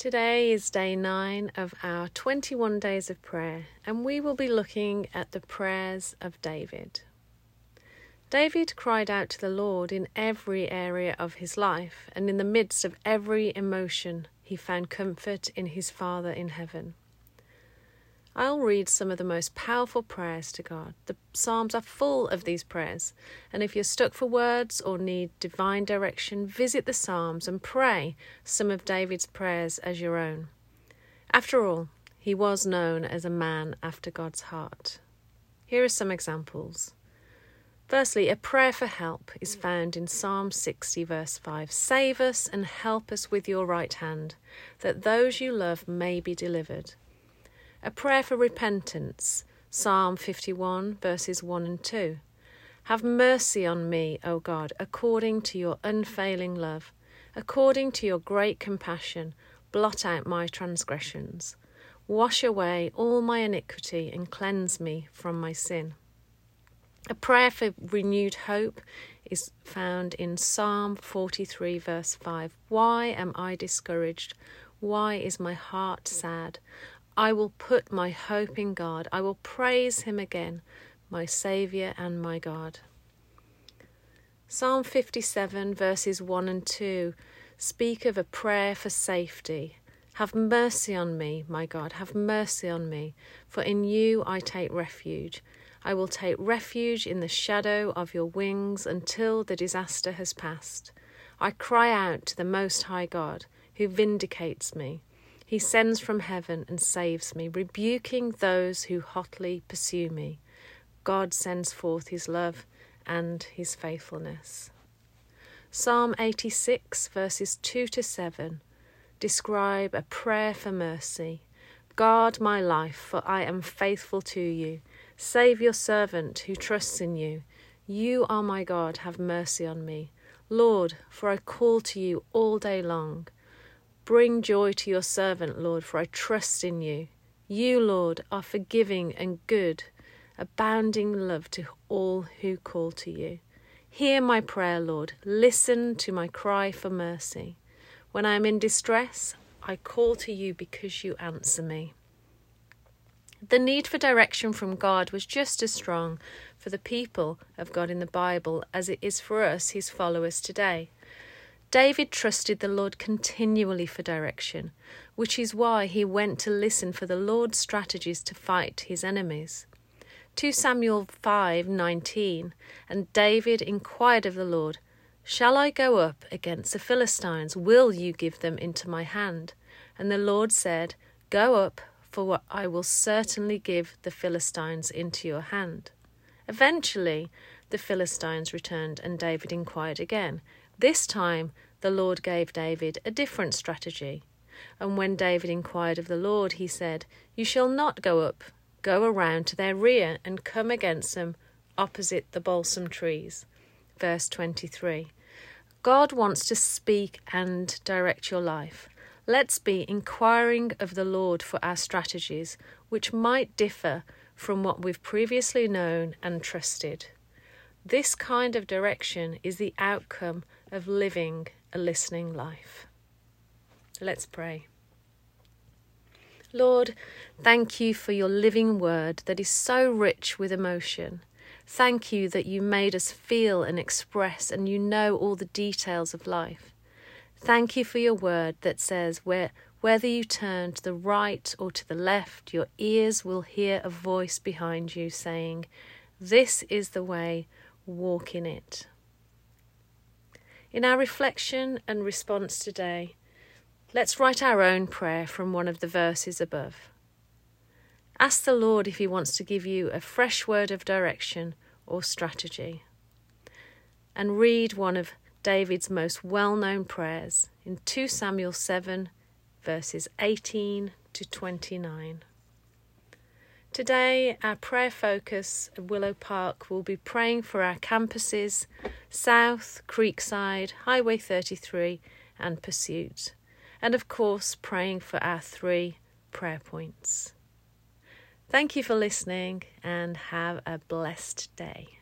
Today is day nine of our 21 days of prayer, and we will be looking at the prayers of David. David cried out to the Lord in every area of his life, and in the midst of every emotion, he found comfort in his Father in heaven. I'll read some of the most powerful prayers to God. The Psalms are full of these prayers, and if you're stuck for words or need divine direction, visit the Psalms and pray some of David's prayers as your own. After all, he was known as a man after God's heart. Here are some examples. Firstly, a prayer for help is found in Psalm 60, verse 5. Save us and help us with your right hand, that those you love may be delivered. A prayer for repentance, Psalm 51, verses 1 and 2. Have mercy on me, O God, according to your unfailing love. According to your great compassion, blot out my transgressions. Wash away all my iniquity and cleanse me from my sin. A prayer for renewed hope is found in Psalm 43, verse 5. Why am I discouraged? Why is my heart sad? I will put my hope in God. I will praise Him again, my Saviour and my God. Psalm 57, verses 1 and 2 speak of a prayer for safety. Have mercy on me, my God, have mercy on me, for in you I take refuge. I will take refuge in the shadow of your wings until the disaster has passed. I cry out to the Most High God, who vindicates me. He sends from heaven and saves me, rebuking those who hotly pursue me. God sends forth his love and his faithfulness. Psalm 86, verses 2 to 7, describe a prayer for mercy. Guard my life, for I am faithful to you. Save your servant who trusts in you. You are my God, have mercy on me. Lord, for I call to you all day long. Bring joy to your servant, Lord, for I trust in you. You, Lord, are forgiving and good, abounding love to all who call to you. Hear my prayer, Lord. Listen to my cry for mercy. When I am in distress, I call to you because you answer me. The need for direction from God was just as strong for the people of God in the Bible as it is for us, his followers today. David trusted the Lord continually for direction, which is why he went to listen for the Lord's strategies to fight his enemies. 2 Samuel 5:19 And David inquired of the Lord, Shall I go up against the Philistines? Will you give them into my hand? And the Lord said, Go up, for I will certainly give the Philistines into your hand. Eventually, the Philistines returned, and David inquired again. This time the Lord gave David a different strategy. And when David inquired of the Lord, he said, You shall not go up, go around to their rear and come against them opposite the balsam trees. Verse 23. God wants to speak and direct your life. Let's be inquiring of the Lord for our strategies, which might differ from what we've previously known and trusted. This kind of direction is the outcome of living a listening life. Let's pray. Lord, thank you for your living word that is so rich with emotion. Thank you that you made us feel and express, and you know all the details of life. Thank you for your word that says, where, whether you turn to the right or to the left, your ears will hear a voice behind you saying, This is the way, walk in it. In our reflection and response today, let's write our own prayer from one of the verses above. Ask the Lord if He wants to give you a fresh word of direction or strategy. And read one of David's most well known prayers in 2 Samuel 7, verses 18 to 29. Today, our prayer focus at Willow Park will be praying for our campuses, South, Creekside, Highway 33, and Pursuit, and of course, praying for our three prayer points. Thank you for listening and have a blessed day.